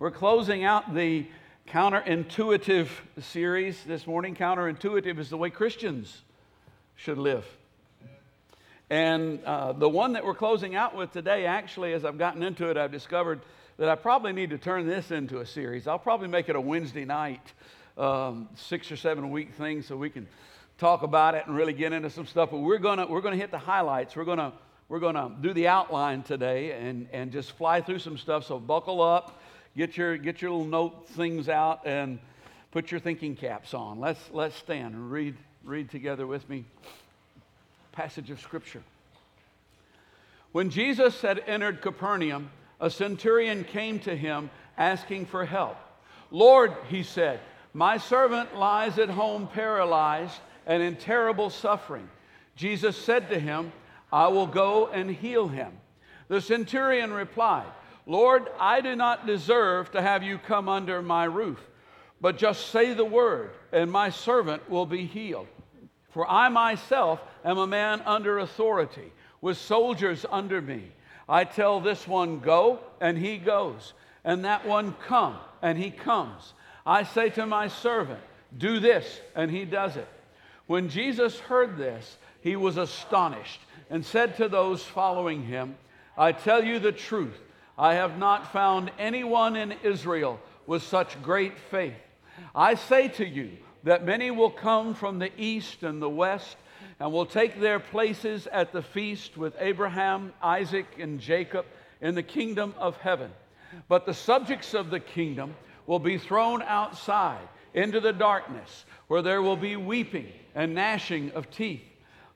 We're closing out the counterintuitive series this morning. Counterintuitive is the way Christians should live. And uh, the one that we're closing out with today, actually, as I've gotten into it, I've discovered that I probably need to turn this into a series. I'll probably make it a Wednesday night, um, six or seven week thing, so we can talk about it and really get into some stuff. But we're gonna we're gonna hit the highlights. We're gonna we're gonna do the outline today and and just fly through some stuff. So buckle up Get your, get your little note things out and put your thinking caps on. Let's, let's stand and read, read together with me. Passage of Scripture. When Jesus had entered Capernaum, a centurion came to him asking for help. Lord, he said, my servant lies at home paralyzed and in terrible suffering. Jesus said to him, I will go and heal him. The centurion replied, Lord, I do not deserve to have you come under my roof, but just say the word, and my servant will be healed. For I myself am a man under authority, with soldiers under me. I tell this one, Go, and he goes, and that one, Come, and he comes. I say to my servant, Do this, and he does it. When Jesus heard this, he was astonished and said to those following him, I tell you the truth. I have not found anyone in Israel with such great faith. I say to you that many will come from the east and the west and will take their places at the feast with Abraham, Isaac, and Jacob in the kingdom of heaven. But the subjects of the kingdom will be thrown outside into the darkness, where there will be weeping and gnashing of teeth.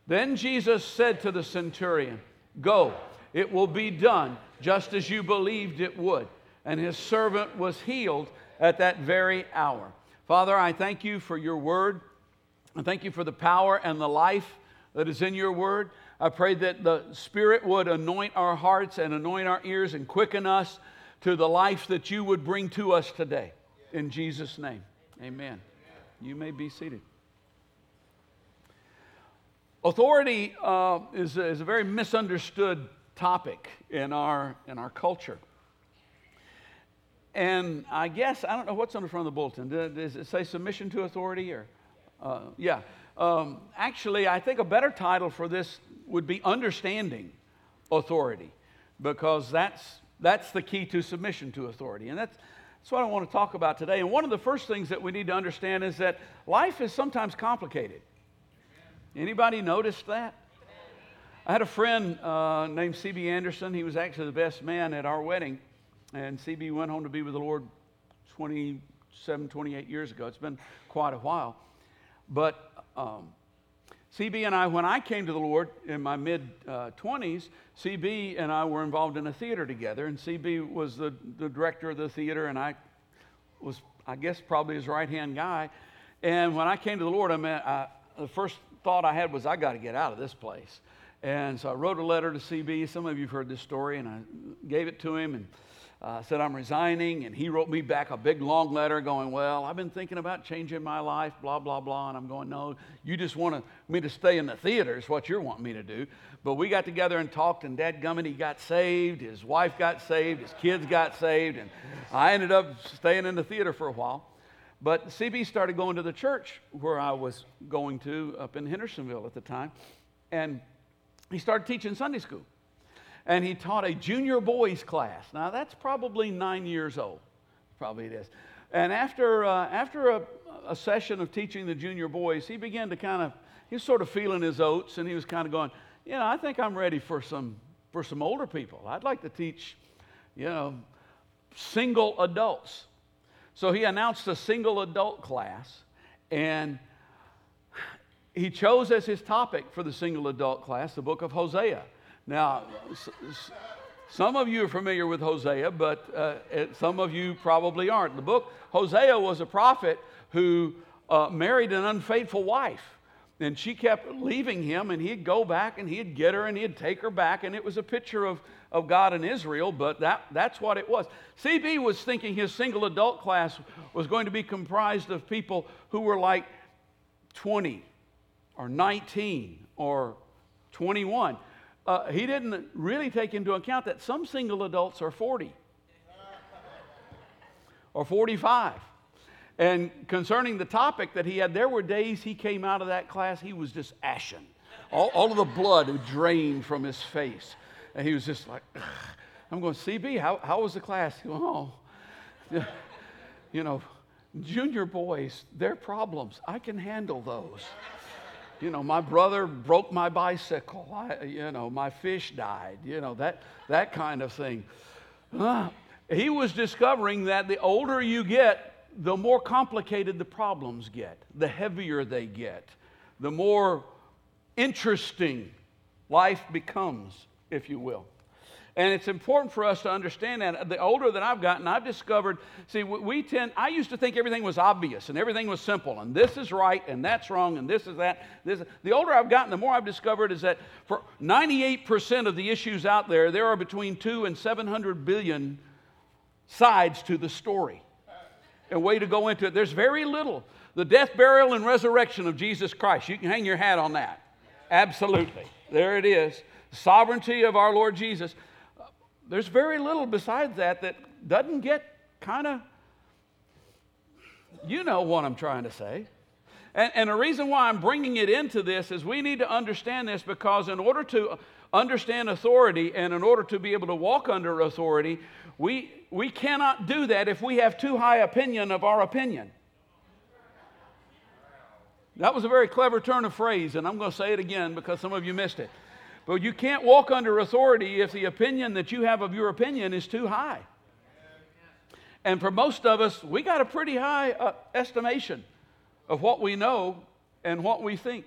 Then Jesus said to the centurion, Go, it will be done just as you believed it would. And his servant was healed at that very hour. Father, I thank you for your word. I thank you for the power and the life that is in your word. I pray that the Spirit would anoint our hearts and anoint our ears and quicken us to the life that you would bring to us today. In Jesus' name, amen. You may be seated. Authority uh, is, is a very misunderstood topic in our, in our culture. And I guess, I don't know what's on the front of the bulletin. Does it say submission to authority or? Uh, yeah. Um, actually, I think a better title for this would be understanding authority because that's, that's the key to submission to authority. And that's, that's what I want to talk about today. And one of the first things that we need to understand is that life is sometimes complicated. Anybody noticed that? I had a friend uh, named C.B. Anderson. He was actually the best man at our wedding. And C.B. went home to be with the Lord 27, 28 years ago. It's been quite a while. But um, CB and I, when I came to the Lord in my mid uh, 20s, CB and I were involved in a theater together. And CB was the, the director of the theater, and I was, I guess, probably his right hand guy. And when I came to the Lord, I mean, I, the first thought I had was, I got to get out of this place. And so I wrote a letter to CB. Some of you have heard this story, and I gave it to him and uh, said I'm resigning. And he wrote me back a big long letter going, Well, I've been thinking about changing my life, blah, blah, blah. And I'm going, No, you just want me to stay in the theater, is what you're wanting me to do. But we got together and talked, and Dad Gummit, got saved, his wife got saved, his kids got saved, and I ended up staying in the theater for a while. But CB started going to the church where I was going to up in Hendersonville at the time. And he started teaching Sunday school. And he taught a junior boys class. Now, that's probably nine years old. Probably it is. And after, uh, after a, a session of teaching the junior boys, he began to kind of, he was sort of feeling his oats and he was kind of going, you know, I think I'm ready for some, for some older people. I'd like to teach, you know, single adults. So he announced a single adult class and he chose as his topic for the single adult class the book of Hosea. Now, some of you are familiar with Hosea, but uh, some of you probably aren't. The book, Hosea was a prophet who uh, married an unfaithful wife. And she kept leaving him, and he'd go back and he'd get her and he'd take her back. And it was a picture of, of God and Israel, but that, that's what it was. CB was thinking his single adult class was going to be comprised of people who were like 20, or 19 or 21. Uh, he didn't really take into account that some single adults are 40. or 45. And concerning the topic that he had, there were days he came out of that class, he was just ashen. All, all of the blood drained from his face. And he was just like. I'm going, CB, how, how was the class? Oh, you know, junior boys, their problems, I can handle those. You know, my brother broke my bicycle. I, you know, my fish died. You know, that, that kind of thing. Uh, he was discovering that the older you get, the more complicated the problems get, the heavier they get, the more interesting life becomes, if you will. And it's important for us to understand that. The older that I've gotten, I've discovered, see, we tend, I used to think everything was obvious and everything was simple and this is right and that's wrong and this is that. This, the older I've gotten, the more I've discovered is that for 98% of the issues out there, there are between two and 700 billion sides to the story. and way to go into it. There's very little. The death, burial, and resurrection of Jesus Christ. You can hang your hat on that. Absolutely. There it is. Sovereignty of our Lord Jesus there's very little besides that that doesn't get kind of, you know what I'm trying to say. And, and the reason why I'm bringing it into this is we need to understand this because in order to understand authority and in order to be able to walk under authority, we, we cannot do that if we have too high opinion of our opinion. That was a very clever turn of phrase, and I'm going to say it again because some of you missed it. But you can't walk under authority if the opinion that you have of your opinion is too high. And for most of us, we got a pretty high uh, estimation of what we know and what we think.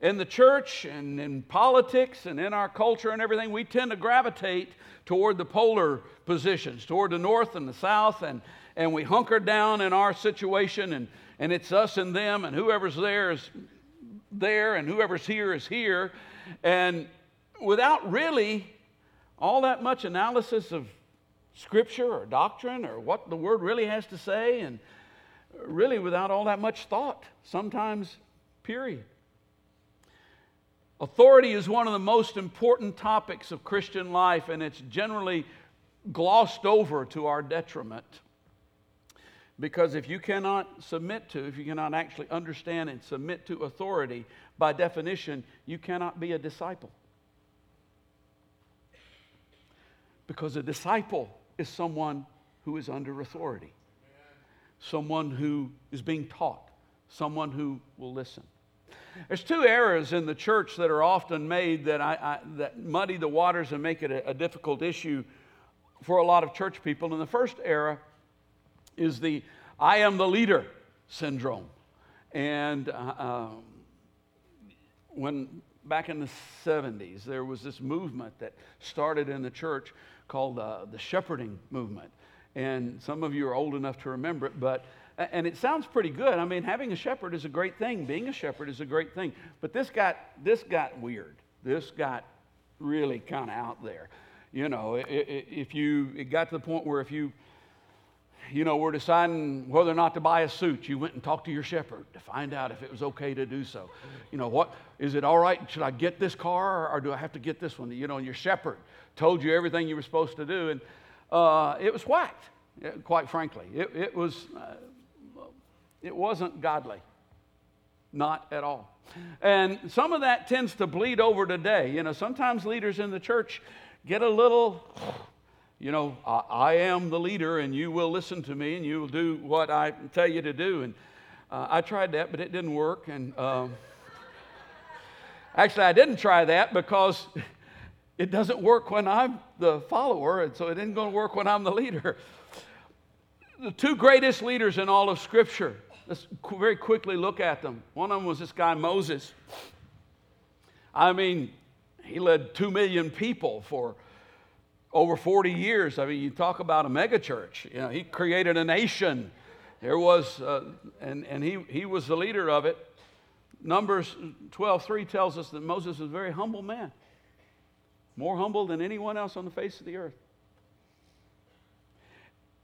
In the church and in politics and in our culture and everything, we tend to gravitate toward the polar positions, toward the north and the south, and, and we hunker down in our situation, and, and it's us and them, and whoever's there is there, and whoever's here is here. And without really all that much analysis of scripture or doctrine or what the word really has to say, and really without all that much thought, sometimes, period. Authority is one of the most important topics of Christian life, and it's generally glossed over to our detriment. Because if you cannot submit to, if you cannot actually understand and submit to authority, by definition, you cannot be a disciple. Because a disciple is someone who is under authority, someone who is being taught, someone who will listen. There's two errors in the church that are often made that, I, I, that muddy the waters and make it a, a difficult issue for a lot of church people. And the first error is the I am the leader syndrome. And uh, um, when back in the 70s, there was this movement that started in the church called uh, the shepherding movement. And some of you are old enough to remember it, but and it sounds pretty good. I mean, having a shepherd is a great thing. Being a shepherd is a great thing. But this got this got weird. This got really kind of out there. You know, if you it got to the point where if you you know, were deciding whether or not to buy a suit, you went and talked to your shepherd to find out if it was okay to do so. You know, what is it all right? Should I get this car or, or do I have to get this one? You know, and your shepherd told you everything you were supposed to do, and uh, it was whacked. Quite frankly, it, it was. Uh, it wasn't godly, not at all. And some of that tends to bleed over today. You know, sometimes leaders in the church get a little you know, I, I, am the leader and you will listen to me and you will do what I tell you to do. And uh, I tried that, but it didn't work. And um, actually, I didn't try that because it doesn't work when I'm the follower, and so it isn't going to work when I'm the leader. The two greatest leaders in all of Scripture, let's very quickly look at them. One of them was this guy, Moses. I mean, he led two million people for over 40 years. I mean, you talk about a megachurch. You know, he created a nation. There was, uh, and, and he, he was the leader of it. Numbers 12:3 tells us that Moses was a very humble man, more humble than anyone else on the face of the earth.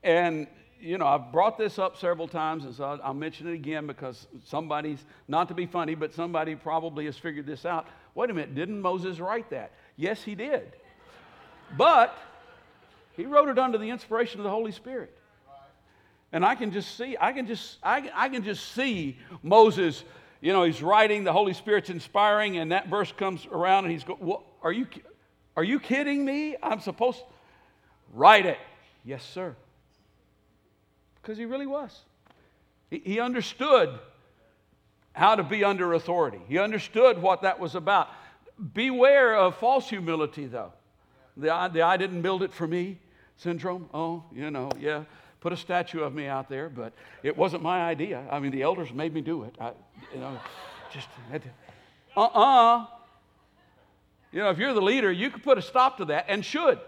And you know, I've brought this up several times, and so I'll, I'll mention it again because somebody's not to be funny, but somebody probably has figured this out. Wait a minute, didn't Moses write that? Yes, he did. But he wrote it under the inspiration of the Holy Spirit. And I can just see, I can just, I, I can just see Moses, you know, he's writing, the Holy Spirit's inspiring, and that verse comes around and he's going, well, are you, are you kidding me? I'm supposed to write it. Yes, sir. Because he really was. He, he understood how to be under authority. He understood what that was about. Beware of false humility, though. The I, the I didn't build it for me syndrome. Oh, you know, yeah put a statue of me out there, but it wasn't my idea. I mean, the elders made me do it. I, you know, just had to. Uh-uh. You know, if you're the leader, you could put a stop to that and should.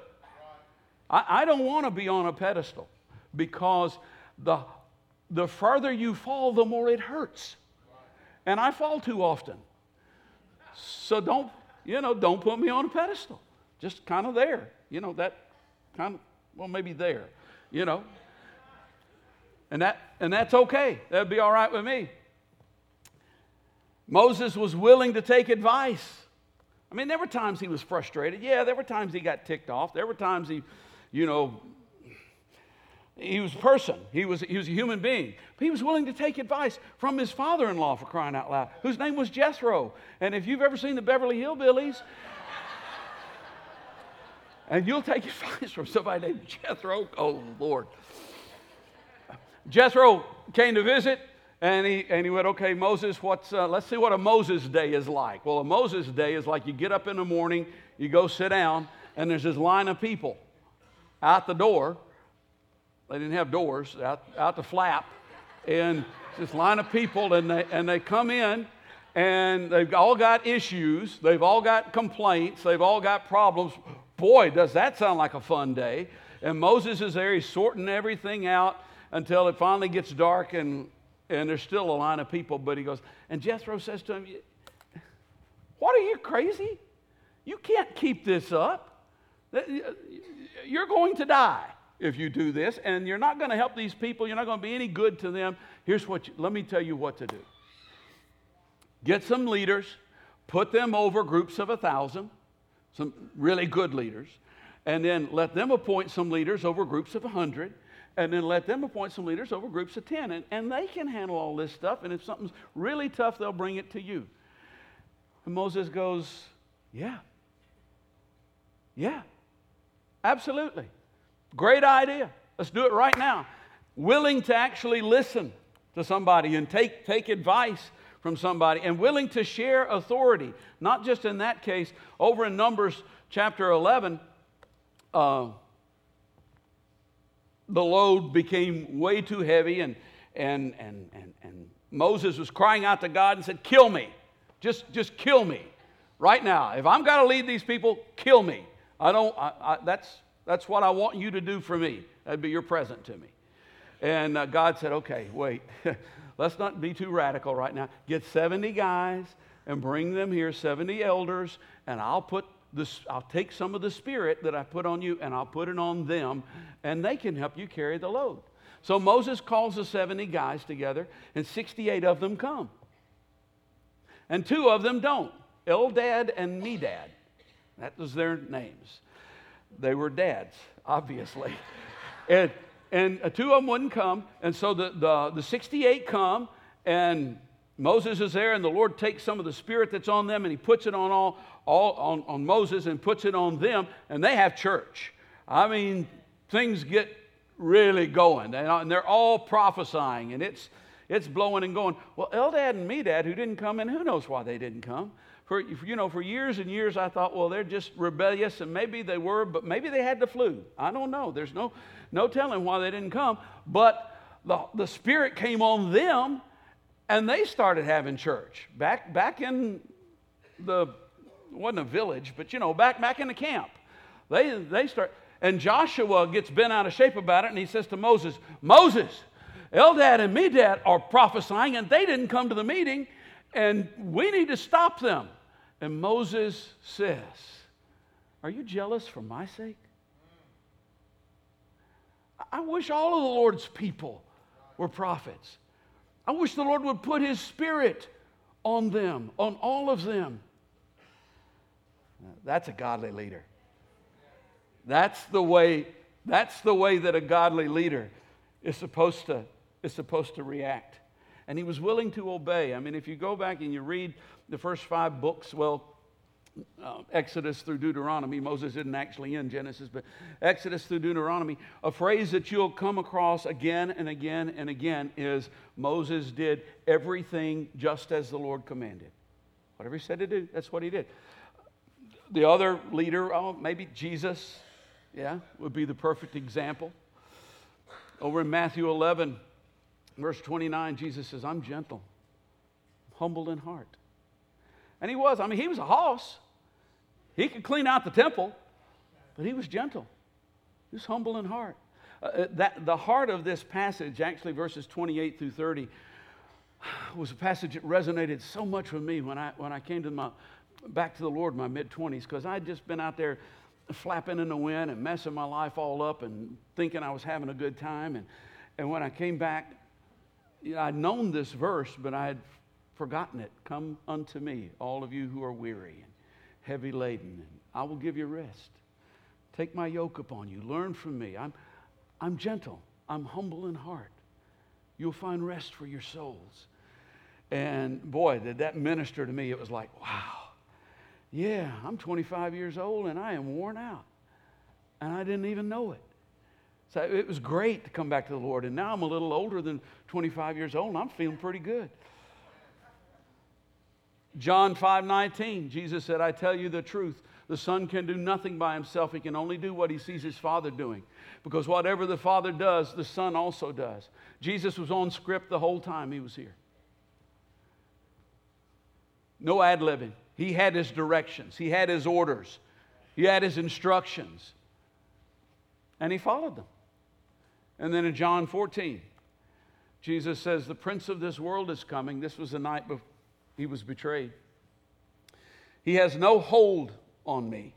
I, I don't want to be on a pedestal because the, the farther you fall, the more it hurts. And I fall too often. So don't, you know, don't put me on a pedestal. Just kind of there. You know, that kind of, well, maybe there. You know, and, that, and that's okay. That'd be all right with me. Moses was willing to take advice. I mean, there were times he was frustrated. Yeah, there were times he got ticked off. There were times he, you know, he was a person. He was, he was a human being. But he was willing to take advice from his father in law, for crying out loud, whose name was Jethro. And if you've ever seen the Beverly Hillbillies, and you'll take advice from somebody named Jethro, oh, Lord. Jethro came to visit, and he, and he went, Okay, Moses, what's, uh, let's see what a Moses day is like. Well, a Moses day is like you get up in the morning, you go sit down, and there's this line of people out the door. They didn't have doors, out, out the flap. And this line of people, and they, and they come in, and they've all got issues, they've all got complaints, they've all got problems. Boy, does that sound like a fun day. And Moses is there, he's sorting everything out until it finally gets dark and, and there's still a line of people. But he goes, and Jethro says to him, What are you crazy? You can't keep this up. You're going to die if you do this, and you're not going to help these people. You're not going to be any good to them. Here's what you, let me tell you what to do get some leaders, put them over groups of a thousand, some really good leaders, and then let them appoint some leaders over groups of a hundred and then let them appoint some leaders over groups of 10. And, and they can handle all this stuff. And if something's really tough, they'll bring it to you. And Moses goes, Yeah. Yeah. Absolutely. Great idea. Let's do it right now. Willing to actually listen to somebody and take, take advice from somebody and willing to share authority. Not just in that case, over in Numbers chapter 11. Uh, the load became way too heavy, and, and, and, and, and Moses was crying out to God and said, Kill me. Just, just kill me right now. If I'm going to lead these people, kill me. I don't, I, I, that's, that's what I want you to do for me. That'd be your present to me. And uh, God said, Okay, wait. Let's not be too radical right now. Get 70 guys and bring them here, 70 elders, and I'll put this, I'll take some of the spirit that I put on you and I'll put it on them, and they can help you carry the load. So Moses calls the 70 guys together, and 68 of them come. And two of them don't Eldad and Medad. That was their names. They were dads, obviously. and, and uh, two of them wouldn't come, and so the, the, the 68 come, and Moses is there, and the Lord takes some of the spirit that's on them and he puts it on all, all on, on Moses and puts it on them, and they have church. I mean, things get really going, and they're all prophesying, and it's it's blowing and going. Well, Eldad and Medad, who didn't come, and who knows why they didn't come. For you know, for years and years, I thought, well, they're just rebellious, and maybe they were, but maybe they had the flu. I don't know. There's no no telling why they didn't come. But the, the Spirit came on them and they started having church back, back in the, wasn't a village, but you know, back, back in the camp. They, they start, and Joshua gets bent out of shape about it, and he says to Moses, Moses, Eldad and Medad are prophesying, and they didn't come to the meeting, and we need to stop them. And Moses says, Are you jealous for my sake? I wish all of the Lord's people were prophets. I wish the Lord would put His Spirit on them, on all of them. That's a godly leader. That's the way, that's the way that a godly leader is supposed to, is supposed to react. And he was willing to obey. I mean, if you go back and you read the first five books, well, uh, Exodus through Deuteronomy. Moses didn't actually in Genesis, but Exodus through Deuteronomy. A phrase that you'll come across again and again and again is Moses did everything just as the Lord commanded. Whatever he said to do, that's what he did. The other leader, oh, maybe Jesus, yeah, would be the perfect example. Over in Matthew 11, verse 29, Jesus says, I'm gentle, humble in heart. And he was. I mean, he was a hoss. He could clean out the temple, but he was gentle. He was humble in heart. Uh, uh that, the heart of this passage, actually, verses 28 through 30, was a passage that resonated so much with me when I, when I came to my, back to the Lord in my mid 20s, because I'd just been out there flapping in the wind and messing my life all up and thinking I was having a good time. And, and when I came back, you know, I'd known this verse, but I had forgotten it. Come unto me, all of you who are weary and heavy laden, and I will give you rest. Take my yoke upon you. Learn from me. I'm, I'm gentle. I'm humble in heart. You'll find rest for your souls. And boy, did that minister to me. It was like, wow, yeah, I'm 25 years old and I am worn out. And I didn't even know it. So it was great to come back to the Lord. And now I'm a little older than 25 years old and I'm feeling pretty good. John 5 19, Jesus said, I tell you the truth. The Son can do nothing by himself. He can only do what he sees his Father doing. Because whatever the Father does, the Son also does. Jesus was on script the whole time he was here. No ad libbing. He had his directions, he had his orders, he had his instructions. And he followed them. And then in John 14, Jesus says, The prince of this world is coming. This was the night before he was betrayed. He has no hold on me,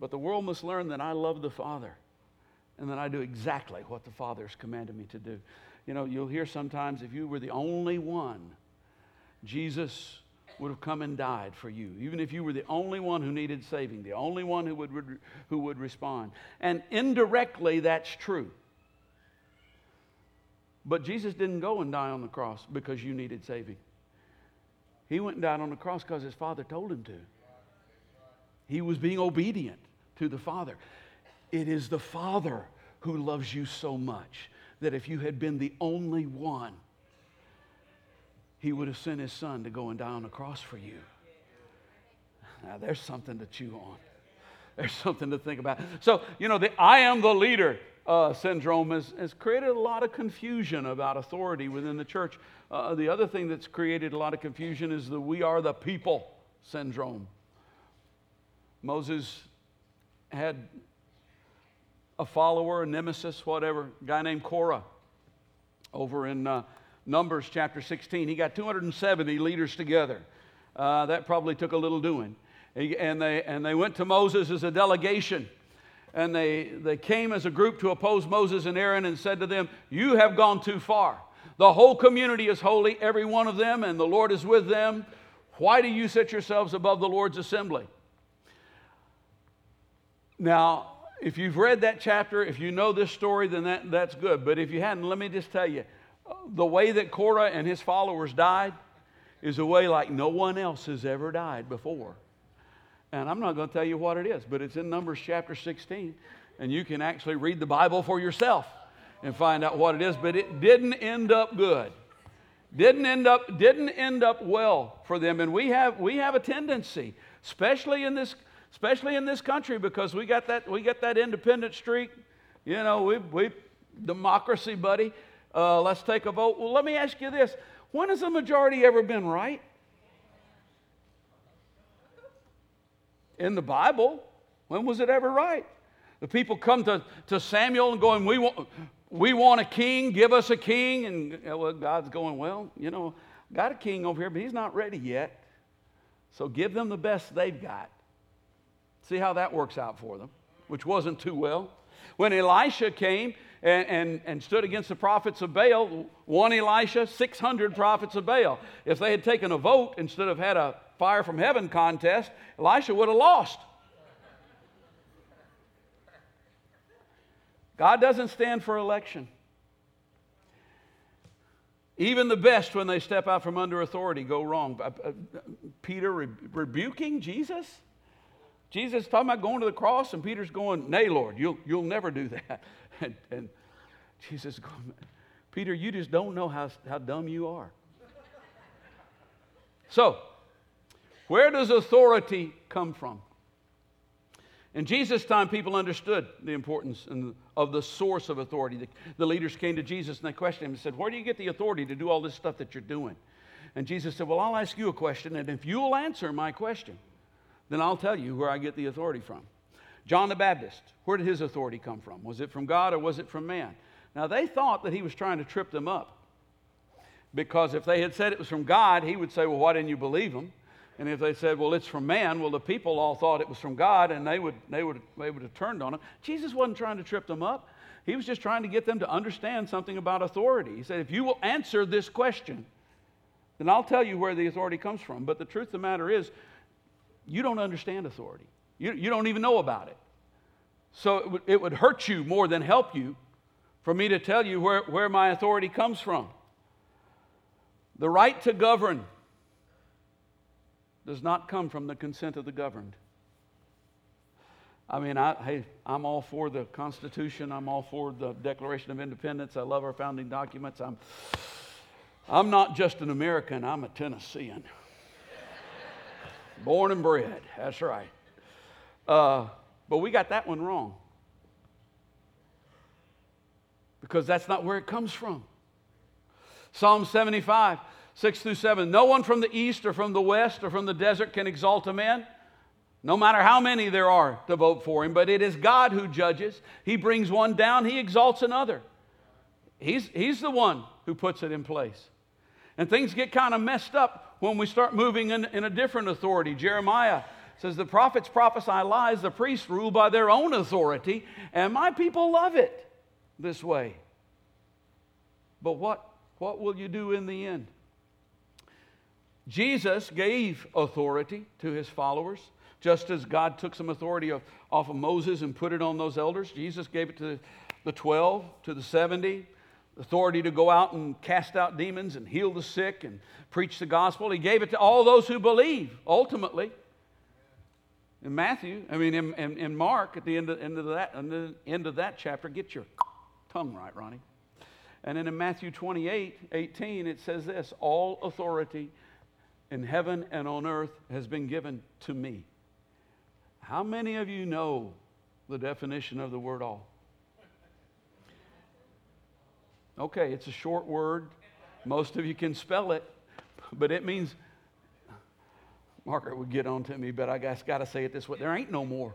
but the world must learn that I love the Father and that I do exactly what the Father has commanded me to do. You know, you'll hear sometimes if you were the only one, Jesus would have come and died for you, even if you were the only one who needed saving, the only one who would, who would respond. And indirectly, that's true. But Jesus didn't go and die on the cross because you needed saving. He went and died on the cross because his father told him to. He was being obedient to the Father. It is the Father who loves you so much that if you had been the only one, he would have sent his son to go and die on the cross for you. Now, there's something to chew on. There's something to think about. So, you know, the I am the leader uh, syndrome has, has created a lot of confusion about authority within the church. Uh, the other thing that's created a lot of confusion is the we are the people syndrome. Moses had a follower, a nemesis, whatever, a guy named Korah over in uh, Numbers chapter 16. He got 270 leaders together. Uh, that probably took a little doing. And they, and they went to Moses as a delegation and they, they came as a group to oppose Moses and Aaron and said to them, You have gone too far. The whole community is holy, every one of them, and the Lord is with them. Why do you set yourselves above the Lord's assembly? Now, if you've read that chapter, if you know this story, then that, that's good. But if you hadn't, let me just tell you the way that Korah and his followers died is a way like no one else has ever died before. And I'm not going to tell you what it is, but it's in Numbers chapter 16. And you can actually read the Bible for yourself and find out what it is. But it didn't end up good. Didn't end up, didn't end up well for them. And we have, we have a tendency, especially in this, especially in this country, because we got that, we got that independent streak. You know, we, we democracy, buddy. Uh, let's take a vote. Well, let me ask you this. When has the majority ever been right? In the Bible. When was it ever right? The people come to, to Samuel and going, we want, we want a king, give us a king. And well, God's going, Well, you know, got a king over here, but he's not ready yet. So give them the best they've got. See how that works out for them, which wasn't too well. When Elisha came and, and, and stood against the prophets of Baal, one Elisha, 600 prophets of Baal. If they had taken a vote instead of had a fire from heaven contest, Elisha would have lost. God doesn't stand for election. Even the best, when they step out from under authority, go wrong. Uh, uh, Peter re- rebuking Jesus? Jesus talking about going to the cross, and Peter's going, Nay, Lord, you'll, you'll never do that. And, and Jesus going, Peter, you just don't know how, how dumb you are. So, where does authority come from? In Jesus' time, people understood the importance of the source of authority. The, leaders came to Jesus and they questioned him and said, Where do you get the authority to do all this stuff that you're doing? And Jesus said, Well, I'll ask you a question, and if you'll answer my question, then I'll tell you where I get the authority from. John the Baptist, where did his authority come from? Was it from God or was it from man? Now, they thought that he was trying to trip them up because if they had said it was from God, he would say, Well, why didn't you believe him? And if they said, well, it's from man, well, the people all thought it was from God and they would, they would, they would have turned on him. Jesus wasn't trying to trip them up. He was just trying to get them to understand something about authority. He said, if you will answer this question, then I'll tell you where the authority comes from. But the truth of the matter is, you don't understand authority, you, you don't even know about it. So it would, it would hurt you more than help you for me to tell you where, where my authority comes from. The right to govern does not come from the consent of the governed. I mean, I, hey, I'm all for the Constitution. I'm all for the Declaration of Independence. I love our founding documents. I'm, I'm not just an American, I'm a Tennessean. Born and bred, that's right. Uh, but we got that one wrong. Because that's not where it comes from. Psalm 75 6 through 7. No one from the east or from the west or from the desert can exalt a man, no matter how many there are to vote for him, but it is God who judges. He brings one down, he exalts another. He's, he's the one who puts it in place. And things get kind of messed up when we start moving in, in a different authority. Jeremiah says, The prophets prophesy lies, the priests rule by their own authority, and my people love it this way. But what, what will you do in the end? Jesus gave authority to his followers, just as God took some authority off, off of Moses and put it on those elders. Jesus gave it to the 12, to the 70, authority to go out and cast out demons and heal the sick and preach the gospel. He gave it to all those who believe, ultimately. In Matthew, I mean, in, in, in Mark, at the end of, end of that, the end of that chapter, get your tongue right, Ronnie. And then in Matthew 28 18, it says this All authority in heaven and on earth has been given to me. How many of you know the definition of the word all? Okay, it's a short word. Most of you can spell it, but it means, Margaret would get on to me, but I guess got to say it this way there ain't no more.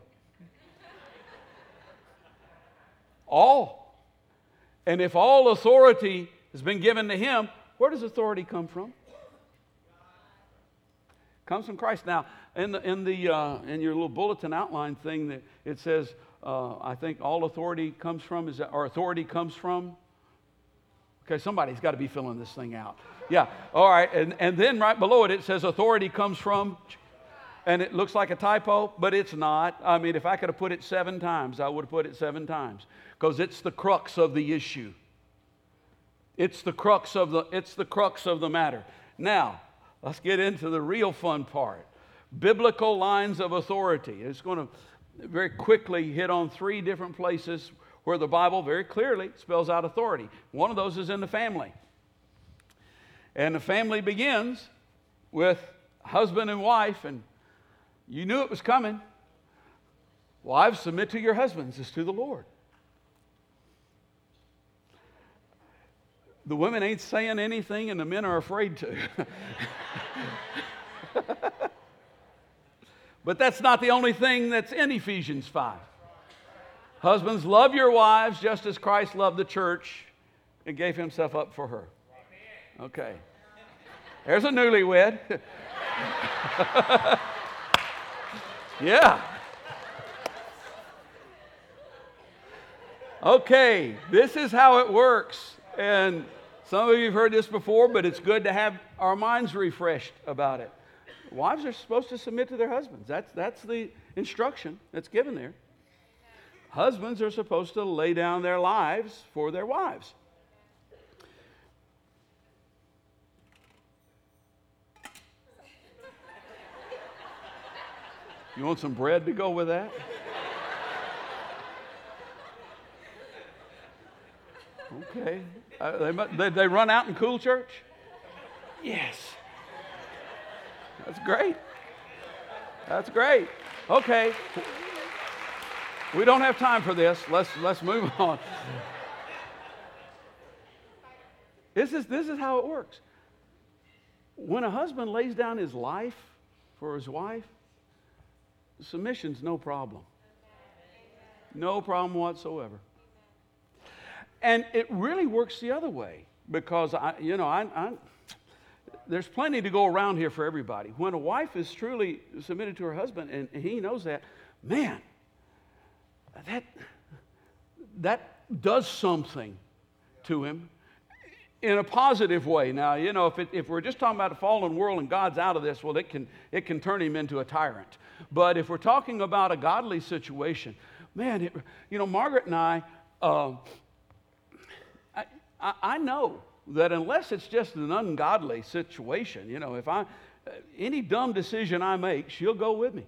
all. And if all authority has been given to him, where does authority come from? Comes from Christ. Now, in, the, in, the, uh, in your little bulletin outline thing, that it says, uh, I think all authority comes from, is that, or authority comes from? Okay, somebody's got to be filling this thing out. Yeah, all right. And, and then right below it, it says authority comes from, and it looks like a typo, but it's not. I mean, if I could have put it seven times, I would have put it seven times because it's the crux of the issue. It's the crux of the, it's the crux of the matter. Now, Let's get into the real fun part biblical lines of authority. It's going to very quickly hit on three different places where the Bible very clearly spells out authority. One of those is in the family. And the family begins with husband and wife, and you knew it was coming. Wives, submit to your husbands as to the Lord. The women ain't saying anything, and the men are afraid to. but that's not the only thing that's in Ephesians 5. Husbands, love your wives just as Christ loved the church and gave himself up for her. Okay. There's a newlywed. yeah. Okay, this is how it works. And some of you have heard this before, but it's good to have our minds refreshed about it. Wives are supposed to submit to their husbands. That's, that's the instruction that's given there. Husbands are supposed to lay down their lives for their wives. You want some bread to go with that? Okay. Uh, they, they, they run out in cool church? Yes. That's great. That's great. Okay. We don't have time for this. Let's, let's move on. This is, this is how it works. When a husband lays down his life for his wife, submission's no problem. No problem whatsoever. And it really works the other way because I, you know, I, I, there's plenty to go around here for everybody. When a wife is truly submitted to her husband and he knows that, man, that that does something to him in a positive way. Now, you know, if, it, if we're just talking about a fallen world and God's out of this, well, it can, it can turn him into a tyrant. But if we're talking about a godly situation, man, it, you know, Margaret and I, uh, I, I know that unless it's just an ungodly situation, you know, if I, uh, any dumb decision I make, she'll go with me.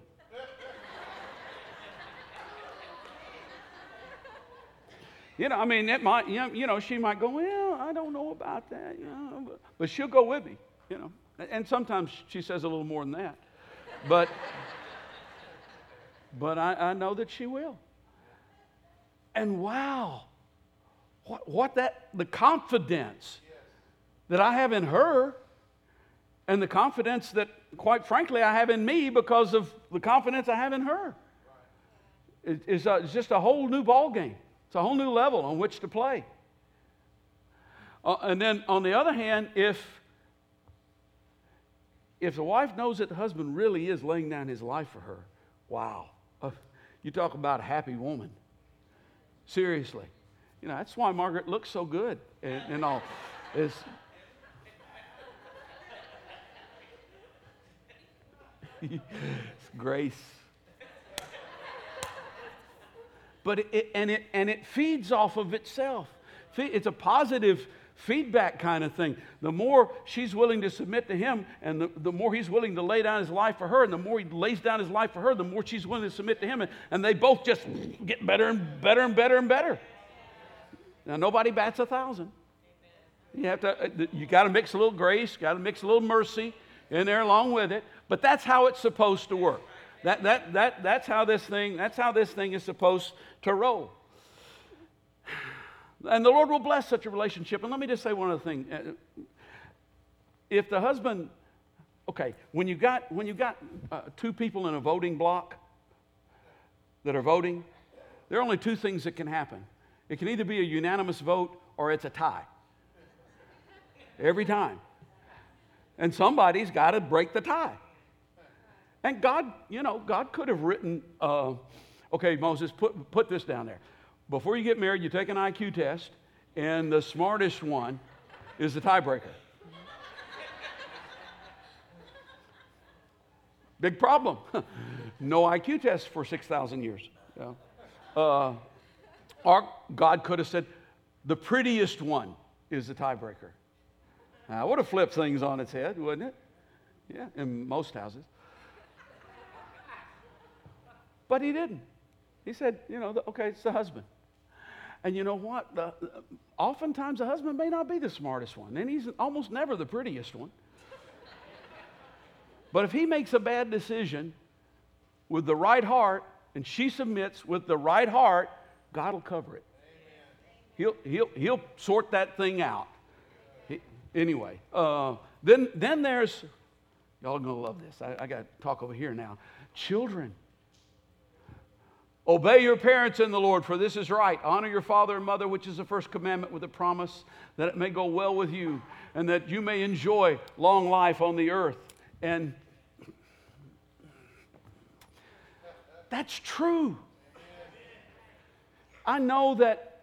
you know, I mean, it might, you know, she might go, well, I don't know about that, you know, but she'll go with me, you know. And sometimes she says a little more than that. But, but I, I know that she will. And wow, what, what that, the confidence that I have in her and the confidence that, quite frankly, I have in me because of the confidence I have in her. It's, it's just a whole new ball game. It's a whole new level on which to play. Uh, and then on the other hand, if if the wife knows that the husband really is laying down his life for her, wow. Uh, you talk about a happy woman. Seriously. You know, that's why Margaret looks so good and, and all. Is it's grace. But it, and it and it feeds off of itself. It's a positive feedback kind of thing. The more she's willing to submit to him, and the, the more he's willing to lay down his life for her, and the more he lays down his life for her, the more she's willing to submit to him, and, and they both just get better and better and better and better. Now, nobody bats a thousand. You have to, uh, you got to mix a little grace, got to mix a little mercy in there along with it. But that's how it's supposed to work. That, that, that, that's how this thing, that's how this thing is supposed to roll. And the Lord will bless such a relationship. And let me just say one other thing. Uh, if the husband, okay, when you got when you got uh, two people in a voting block that are voting, there are only two things that can happen. It can either be a unanimous vote or it's a tie. Every time. And somebody's got to break the tie. And God, you know, God could have written, uh, okay, Moses, put, put this down there. Before you get married, you take an IQ test, and the smartest one is the tiebreaker. Big problem. no IQ test for 6,000 years. Uh, or God could have said, the prettiest one is the tiebreaker. Ah, now, would have flipped things on its head, wouldn't it? Yeah, in most houses. But he didn't. He said, you know, okay, it's the husband. And you know what? The, oftentimes the husband may not be the smartest one, and he's almost never the prettiest one. But if he makes a bad decision with the right heart, and she submits with the right heart, God will cover it. He'll, he'll, he'll sort that thing out. He, anyway, uh, then, then there's, y'all are going to love this. I, I got to talk over here now. Children. Obey your parents in the Lord, for this is right. Honor your father and mother, which is the first commandment, with a promise that it may go well with you and that you may enjoy long life on the earth. And that's true. I know that,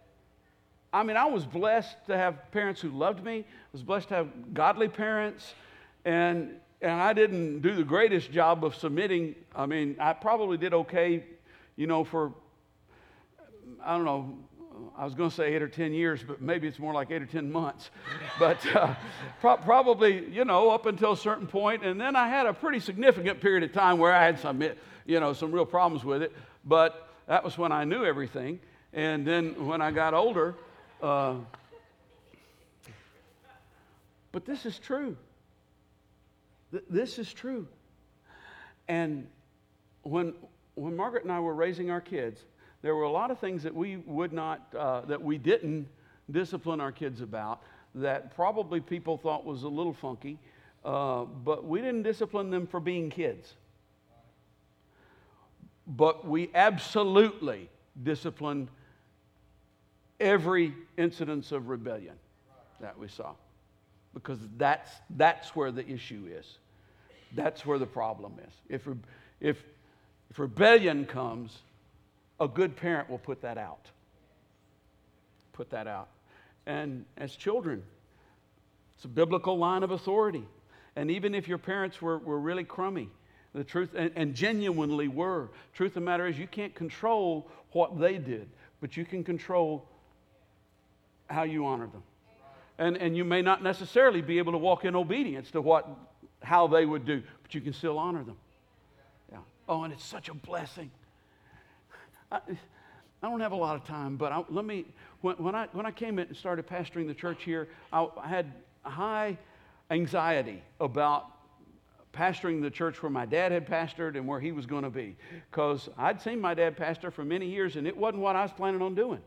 I mean, I was blessed to have parents who loved me, I was blessed to have godly parents, and, and I didn't do the greatest job of submitting. I mean, I probably did okay, you know, for, I don't know, I was going to say eight or 10 years, but maybe it's more like eight or 10 months. But uh, pro- probably, you know, up until a certain point. And then I had a pretty significant period of time where I had some, you know, some real problems with it. But that was when I knew everything. And then when I got older, uh, but this is true. Th- this is true. And when, when Margaret and I were raising our kids, there were a lot of things that we would not, uh, that we didn't discipline our kids about that probably people thought was a little funky, uh, but we didn't discipline them for being kids. But we absolutely disciplined every incidence of rebellion that we saw because that's, that's where the issue is. That's where the problem is. If, if, if rebellion comes, a good parent will put that out. Put that out. And as children, it's a biblical line of authority. And even if your parents were, were really crummy, the truth, and, and genuinely were, truth of the matter is you can't control what they did, but you can control how you honor them. And, and you may not necessarily be able to walk in obedience to what, how they would do, but you can still honor them. Yeah. Oh, and it's such a blessing I, I don't have a lot of time, but I, let me, when, when, I, when I came in and started pastoring the church here, I, I had high anxiety about pastoring the church where my dad had pastored and where he was going to be. Because I'd seen my dad pastor for many years and it wasn't what I was planning on doing.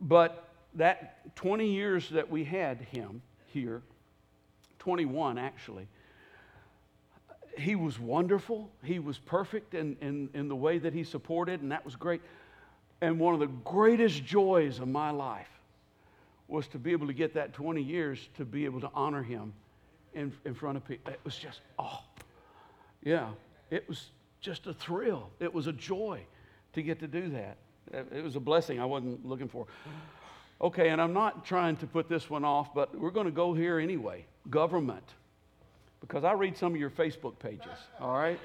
But that 20 years that we had him here, 21 actually, he was wonderful. He was perfect in, in, in the way that he supported, and that was great. And one of the greatest joys of my life was to be able to get that 20 years to be able to honor him in, in front of people. It was just, oh, yeah, it was just a thrill. It was a joy to get to do that. It was a blessing I wasn't looking for. Okay, and I'm not trying to put this one off, but we're going to go here anyway. Government because I read some of your Facebook pages, all right?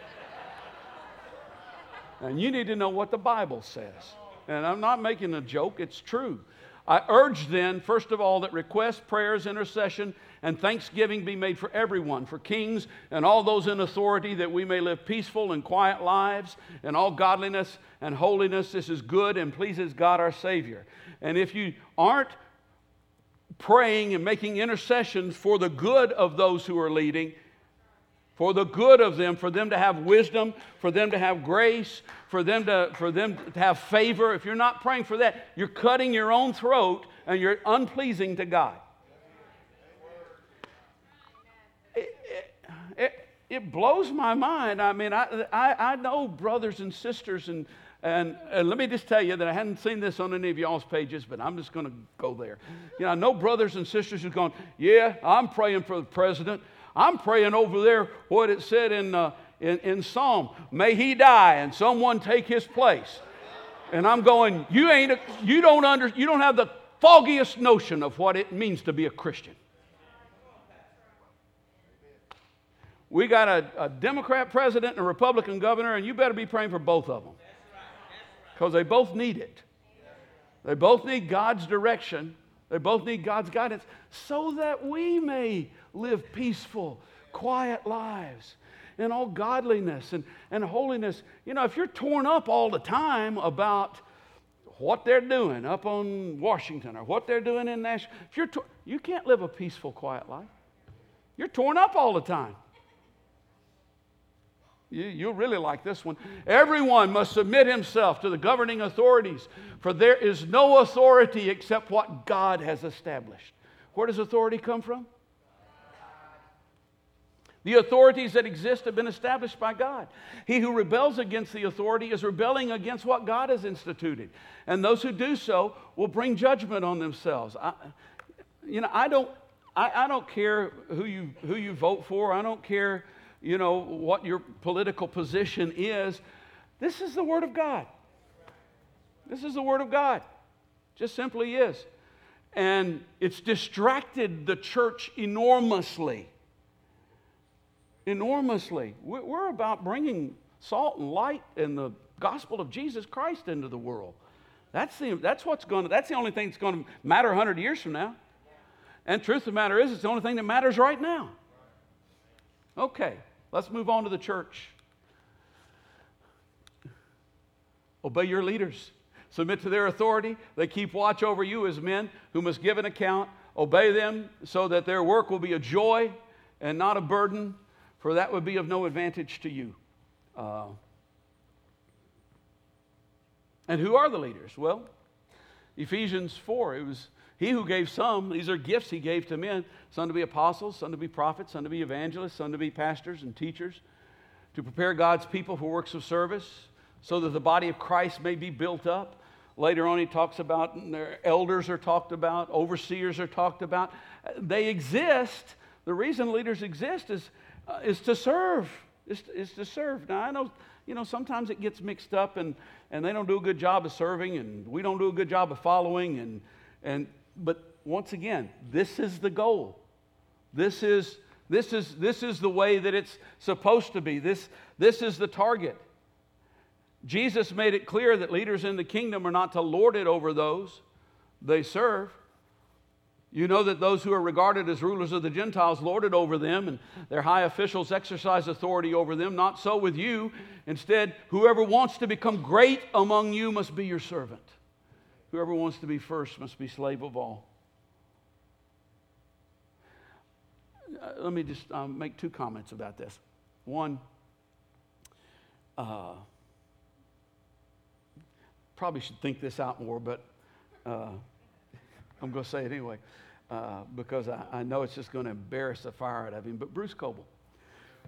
and you need to know what the Bible says. And I'm not making a joke, it's true. I urge then, first of all, that requests, prayers, intercession, and thanksgiving be made for everyone, for kings and all those in authority, that we may live peaceful and quiet lives in all godliness and holiness. This is good and pleases God our Savior. And if you aren't praying and making intercessions for the good of those who are leading, for the good of them, for them to have wisdom, for them to have grace, for them to, for them to have favor. If you're not praying for that, you're cutting your own throat and you're unpleasing to God. It, it, it blows my mind. I mean, I, I, I know brothers and sisters, and, and, and let me just tell you that I hadn't seen this on any of y'all's pages, but I'm just going to go there. You know, I know brothers and sisters who've gone, Yeah, I'm praying for the president. I'm praying over there what it said in, uh, in, in Psalm may he die and someone take his place. And I'm going, you ain't, a, you don't under, you don't have the foggiest notion of what it means to be a Christian. We got a, a Democrat president and a Republican governor, and you better be praying for both of them. Because they both need it. They both need God's direction. They both need God's guidance so that we may live peaceful, quiet lives in all godliness and, and holiness. You know, if you're torn up all the time about what they're doing up on Washington or what they're doing in Nashville, if you're you can't live a peaceful, quiet life. You're torn up all the time. You, you'll really like this one. Everyone must submit himself to the governing authorities, for there is no authority except what God has established. Where does authority come from? The authorities that exist have been established by God. He who rebels against the authority is rebelling against what God has instituted. And those who do so will bring judgment on themselves. I, you know, I don't, I, I don't care who you, who you vote for. I don't care, you know, what your political position is. This is the Word of God. This is the Word of God. Just simply is. And it's distracted the church enormously enormously. We're about bringing salt and light and the gospel of Jesus Christ into the world. That's, the, that's what's going to, that's the only thing that's going to matter 100 years from now. And truth of the matter is, it's the only thing that matters right now. Okay, let's move on to the church. Obey your leaders. Submit to their authority. They keep watch over you as men who must give an account. Obey them so that their work will be a joy and not a burden, for that would be of no advantage to you. Uh, and who are the leaders? Well, Ephesians 4, it was he who gave some, these are gifts he gave to men some to be apostles, some to be prophets, some to be evangelists, some to be pastors and teachers, to prepare God's people for works of service, so that the body of Christ may be built up. Later on, he talks about elders are talked about, overseers are talked about. They exist. The reason leaders exist is, uh, is to serve. Is, is to serve. Now, I know, you know, sometimes it gets mixed up and, and they don't do a good job of serving and we don't do a good job of following and, and but once again, this is the goal. This is, this is, this is the way that it's supposed to be. This, this is the target. Jesus made it clear that leaders in the kingdom are not to lord it over those they serve. You know that those who are regarded as rulers of the Gentiles lord it over them, and their high officials exercise authority over them. Not so with you. Instead, whoever wants to become great among you must be your servant. Whoever wants to be first must be slave of all. Uh, let me just um, make two comments about this. One, uh, probably should think this out more, but uh, I'm going to say it anyway uh, because I, I, know it's just going to embarrass the fire out of him. But Bruce Coble,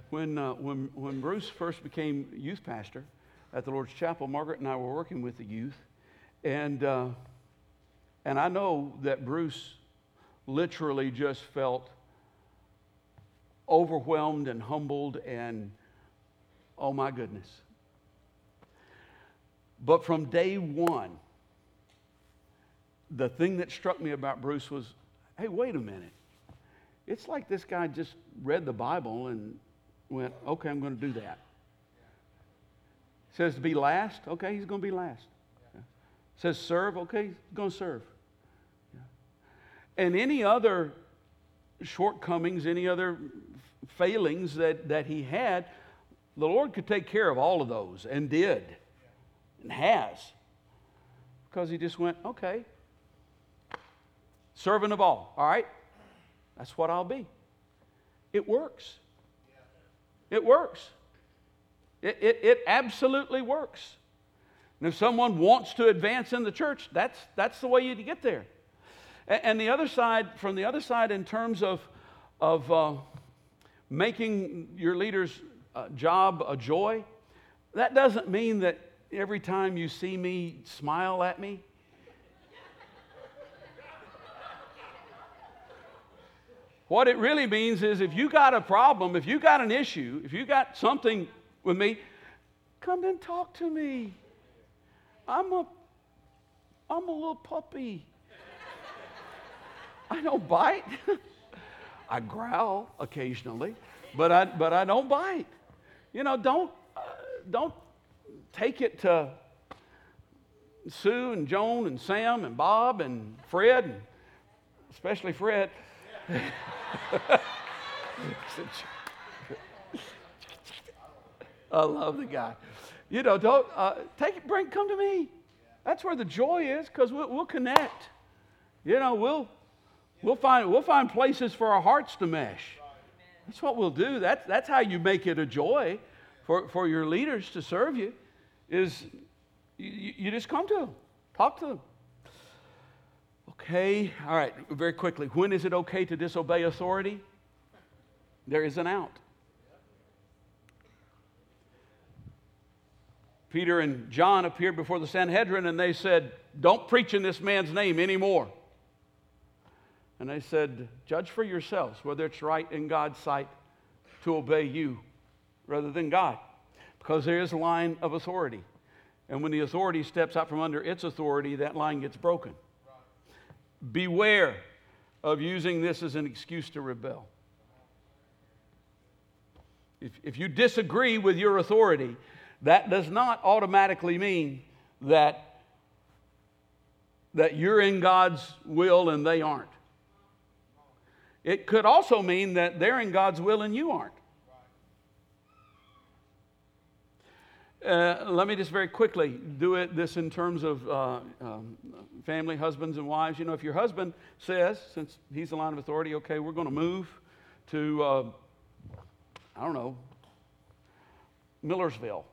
when, uh, when, when Bruce first became youth pastor at the Lord's Chapel, Margaret and I were working with the youth and, uh, and I know that Bruce literally just felt overwhelmed and humbled and, oh my goodness. But from day one, the thing that struck me about Bruce was hey, wait a minute. It's like this guy just read the Bible and went, okay, I'm going to do that. Says to be last, okay, he's going to be last. Says serve, okay, he's going to serve. And any other shortcomings, any other failings that, that he had, the Lord could take care of all of those and did and has. Because he just went, okay, servant of all, all right? That's what I'll be. It works. It works. It, it, it absolutely works. And if someone wants to advance in the church, that's, that's the way you get there. And, and the other side, from the other side, in terms of, of uh, making your leader's uh, job a joy, that doesn't mean that every time you see me smile at me. What it really means is if you got a problem, if you got an issue, if you got something with me, come and talk to me. I'm a, I'm a little puppy. I don't bite. I growl occasionally, but I, but I don't bite. You know, don't, uh, don't take it to Sue and Joan and Sam and Bob and Fred, and especially Fred. I love the guy. You know, don't uh, take bring, come to me. That's where the joy is because we'll, we'll connect. You know, we'll, we'll, find, we'll find places for our hearts to mesh. That's what we'll do. That's, that's how you make it a joy for, for your leaders to serve you is you, you just come to them, talk to them. Okay, all right, very quickly. When is it okay to disobey authority? There is an out. Peter and John appeared before the Sanhedrin and they said, Don't preach in this man's name anymore. And they said, Judge for yourselves whether it's right in God's sight to obey you rather than God. Because there is a line of authority. And when the authority steps out from under its authority, that line gets broken. Beware of using this as an excuse to rebel. If, if you disagree with your authority, that does not automatically mean that, that you're in God's will and they aren't. It could also mean that they're in God's will and you aren't. Uh, let me just very quickly do it this in terms of uh, um, family, husbands, and wives. You know, if your husband says, since he's the line of authority, okay, we're going to move to, uh, I don't know, Millersville.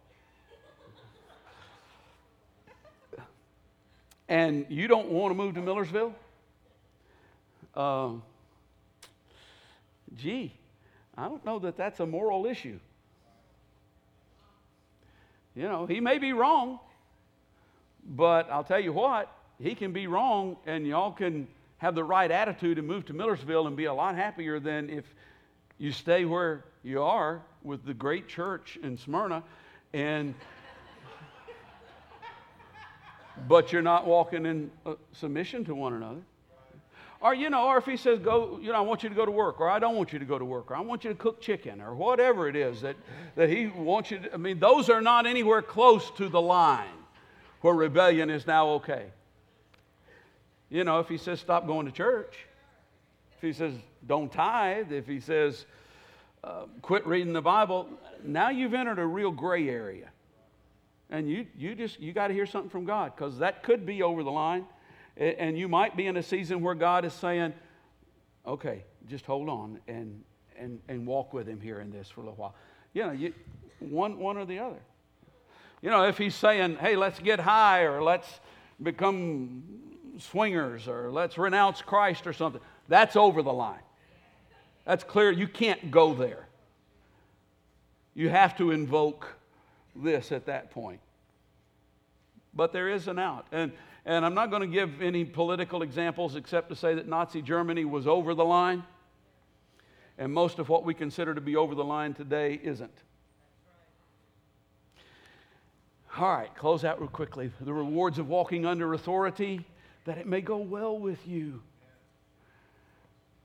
and you don't want to move to Millersville? Uh, gee, I don't know that that's a moral issue. You know, he may be wrong, but I'll tell you what, he can be wrong, and y'all can have the right attitude and move to Millersville and be a lot happier than if you stay where you are with the great church in Smyrna and but you're not walking in uh, submission to one another. Or, you know, or if he says, go, you know, I want you to go to work, or I don't want you to go to work, or I want you to cook chicken, or whatever it is that, that he wants you to, I mean, those are not anywhere close to the line where rebellion is now okay. You know, if he says, stop going to church, if he says, don't tithe, if he says, uh, quit reading the Bible, now you've entered a real gray area. And you, you just, you got to hear something from God because that could be over the line. And you might be in a season where God is saying, okay, just hold on and, and, and walk with him here in this for a little while. You know, you, one, one or the other. You know, if he's saying, hey, let's get high or let's become swingers or let's renounce Christ or something, that's over the line. That's clear. You can't go there. You have to invoke this at that point. But there is an out. And and I'm not going to give any political examples except to say that Nazi Germany was over the line. And most of what we consider to be over the line today isn't. All right, close out real quickly. The rewards of walking under authority, that it may go well with you,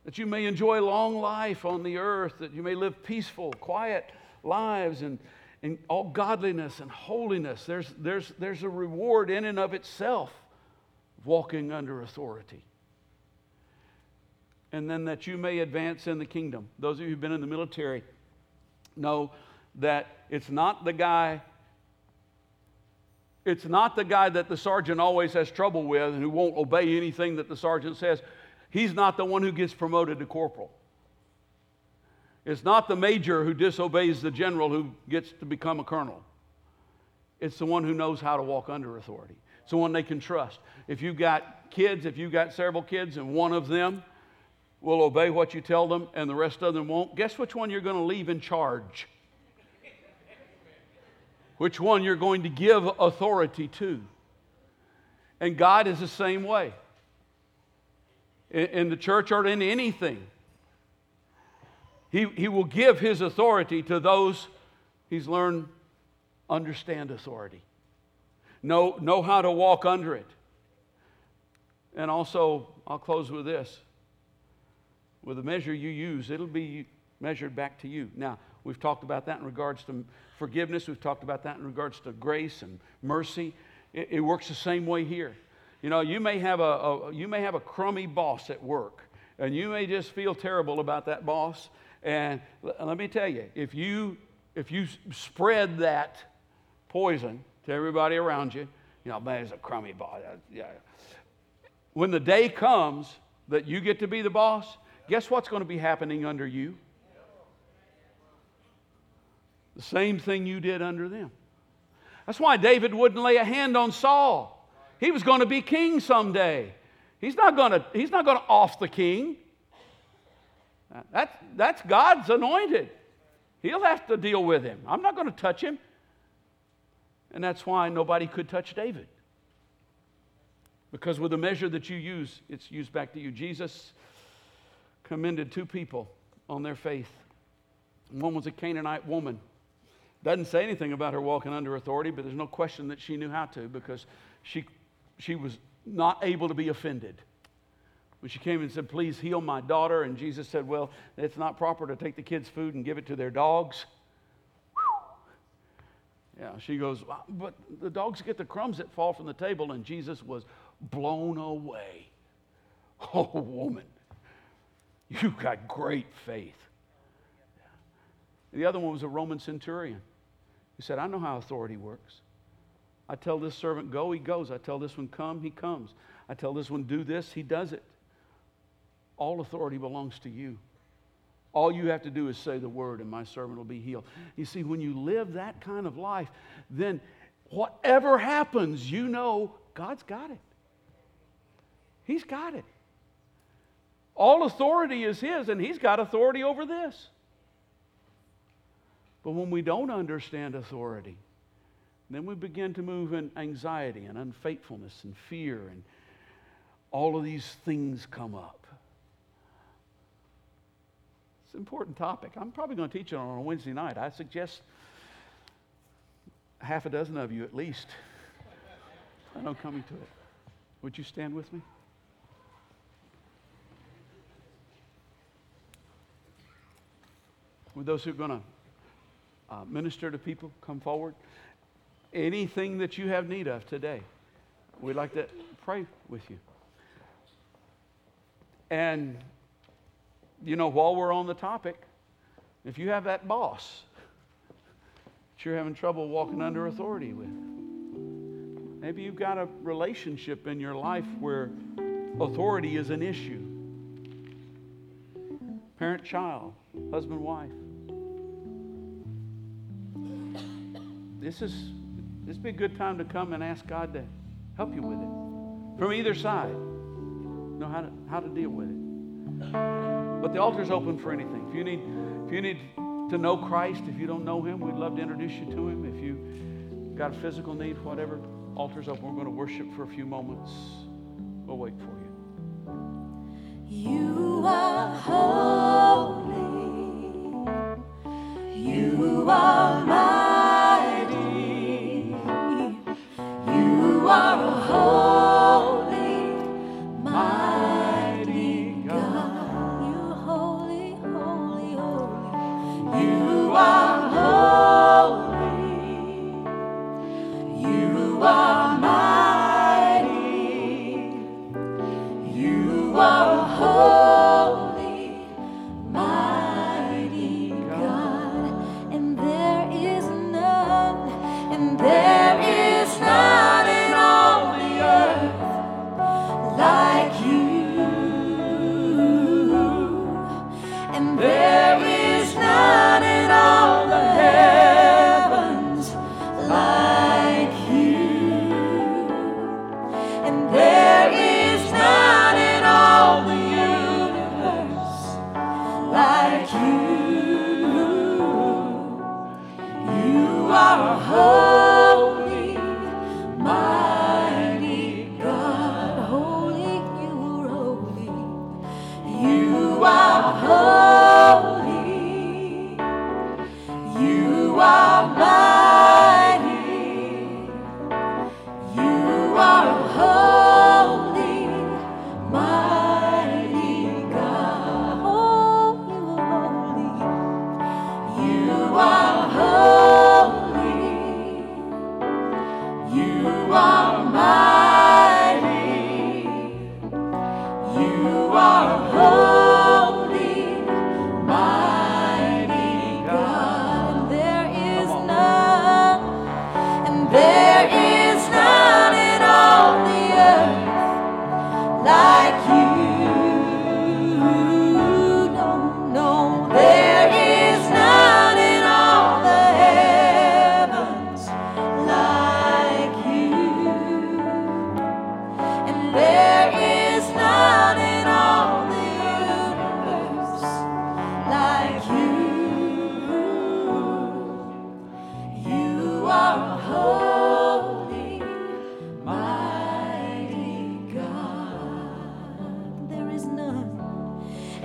that you may enjoy long life on the earth, that you may live peaceful, quiet lives, and, and all godliness and holiness. There's, there's, there's a reward in and of itself walking under authority. And then that you may advance in the kingdom. Those of you who've been in the military know that it's not the guy it's not the guy that the sergeant always has trouble with and who won't obey anything that the sergeant says. He's not the one who gets promoted to corporal. It's not the major who disobeys the general who gets to become a colonel. It's the one who knows how to walk under authority someone they can trust. If you've got kids, if you've got several kids, and one of them will obey what you tell them and the rest of them won't, guess which one you're going to leave in charge? which one you're going to give authority to. And God is the same way. In, in the church or in anything, he, he will give His authority to those He's learned understand authority know, know how to walk under it. And also, I'll close with this with the measure you use, it'll be measured back to you. Now, we've talked about that in regards to forgiveness, we've talked about that in regards to grace and mercy. It, it works the same way here. You know, you may, have a, a, you may have a crummy boss at work, and you may just feel terrible about that boss. And let me tell you, if you, if you spread that poison to everybody around you. You know, man, it's a crummy boss. Yeah. When the day comes that you get to be the boss, guess what's going to be happening under you? The same thing you did under them. That's why David wouldn't lay a hand on Saul. He was going to be king someday. He's not going to, he's not going to off the king. That's, that's God's anointed. He'll have to deal with him. I'm not going to touch him. And that's why nobody could touch David. Because with the measure that you use, it's used back to you. Jesus commended two people on their faith. One was a Canaanite woman. Doesn't say anything about her walking under authority, but there's no question that she knew how to because she, she was not able to be offended. When she came and said, Please heal my daughter, and Jesus said, Well, it's not proper to take the kids' food and give it to their dogs. Yeah, she goes, "Well, but the dogs get the crumbs that fall from the table, and Jesus was blown away. Oh, woman, you've got great faith. The other one was a Roman centurion. He said, I know how authority works. I tell this servant, go, he goes. I tell this one, come, he comes. I tell this one, do this, he does it. All authority belongs to you. All you have to do is say the word, and my servant will be healed. You see, when you live that kind of life, then whatever happens, you know God's got it. He's got it. All authority is His, and He's got authority over this. But when we don't understand authority, then we begin to move in anxiety and unfaithfulness and fear, and all of these things come up. It's an important topic. I'm probably going to teach it on a Wednesday night. I suggest half a dozen of you at least. I know coming to it. Would you stand with me? With those who are going to uh, minister to people, come forward. Anything that you have need of today, we'd like to pray with you. And, you know, while we're on the topic, if you have that boss that you're having trouble walking under authority with, maybe you've got a relationship in your life where authority is an issue parent child, husband wife. This is this would be a good time to come and ask God to help you with it. From either side. Know how to how to deal with it. But the altar's open for anything. If you need if you need to know Christ, if you don't know him, we'd love to introduce you to him. If you got a physical need, whatever, altar's open. We're going to worship for a few moments. We'll wait for you. You are holy. You are mighty.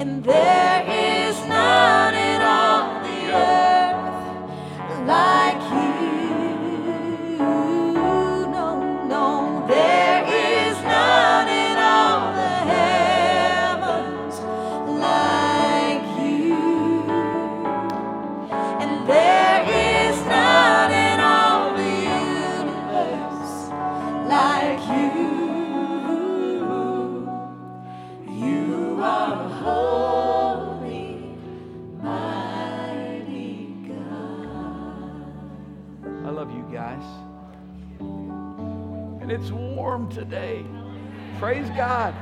And there Praise God.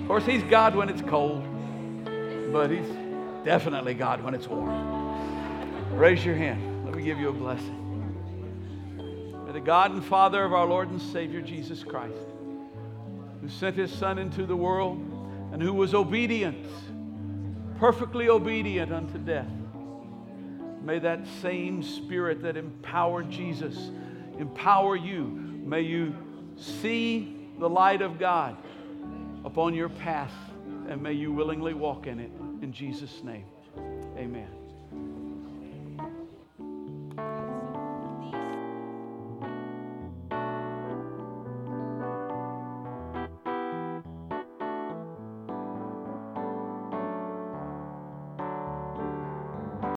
Of course, He's God when it's cold, but He's definitely God when it's warm. Raise your hand. Let me give you a blessing. May the God and Father of our Lord and Savior Jesus Christ, who sent His Son into the world and who was obedient, perfectly obedient unto death, may that same Spirit that empowered Jesus empower you. May you see the light of God upon your path, and may you willingly walk in it. In Jesus' name, amen.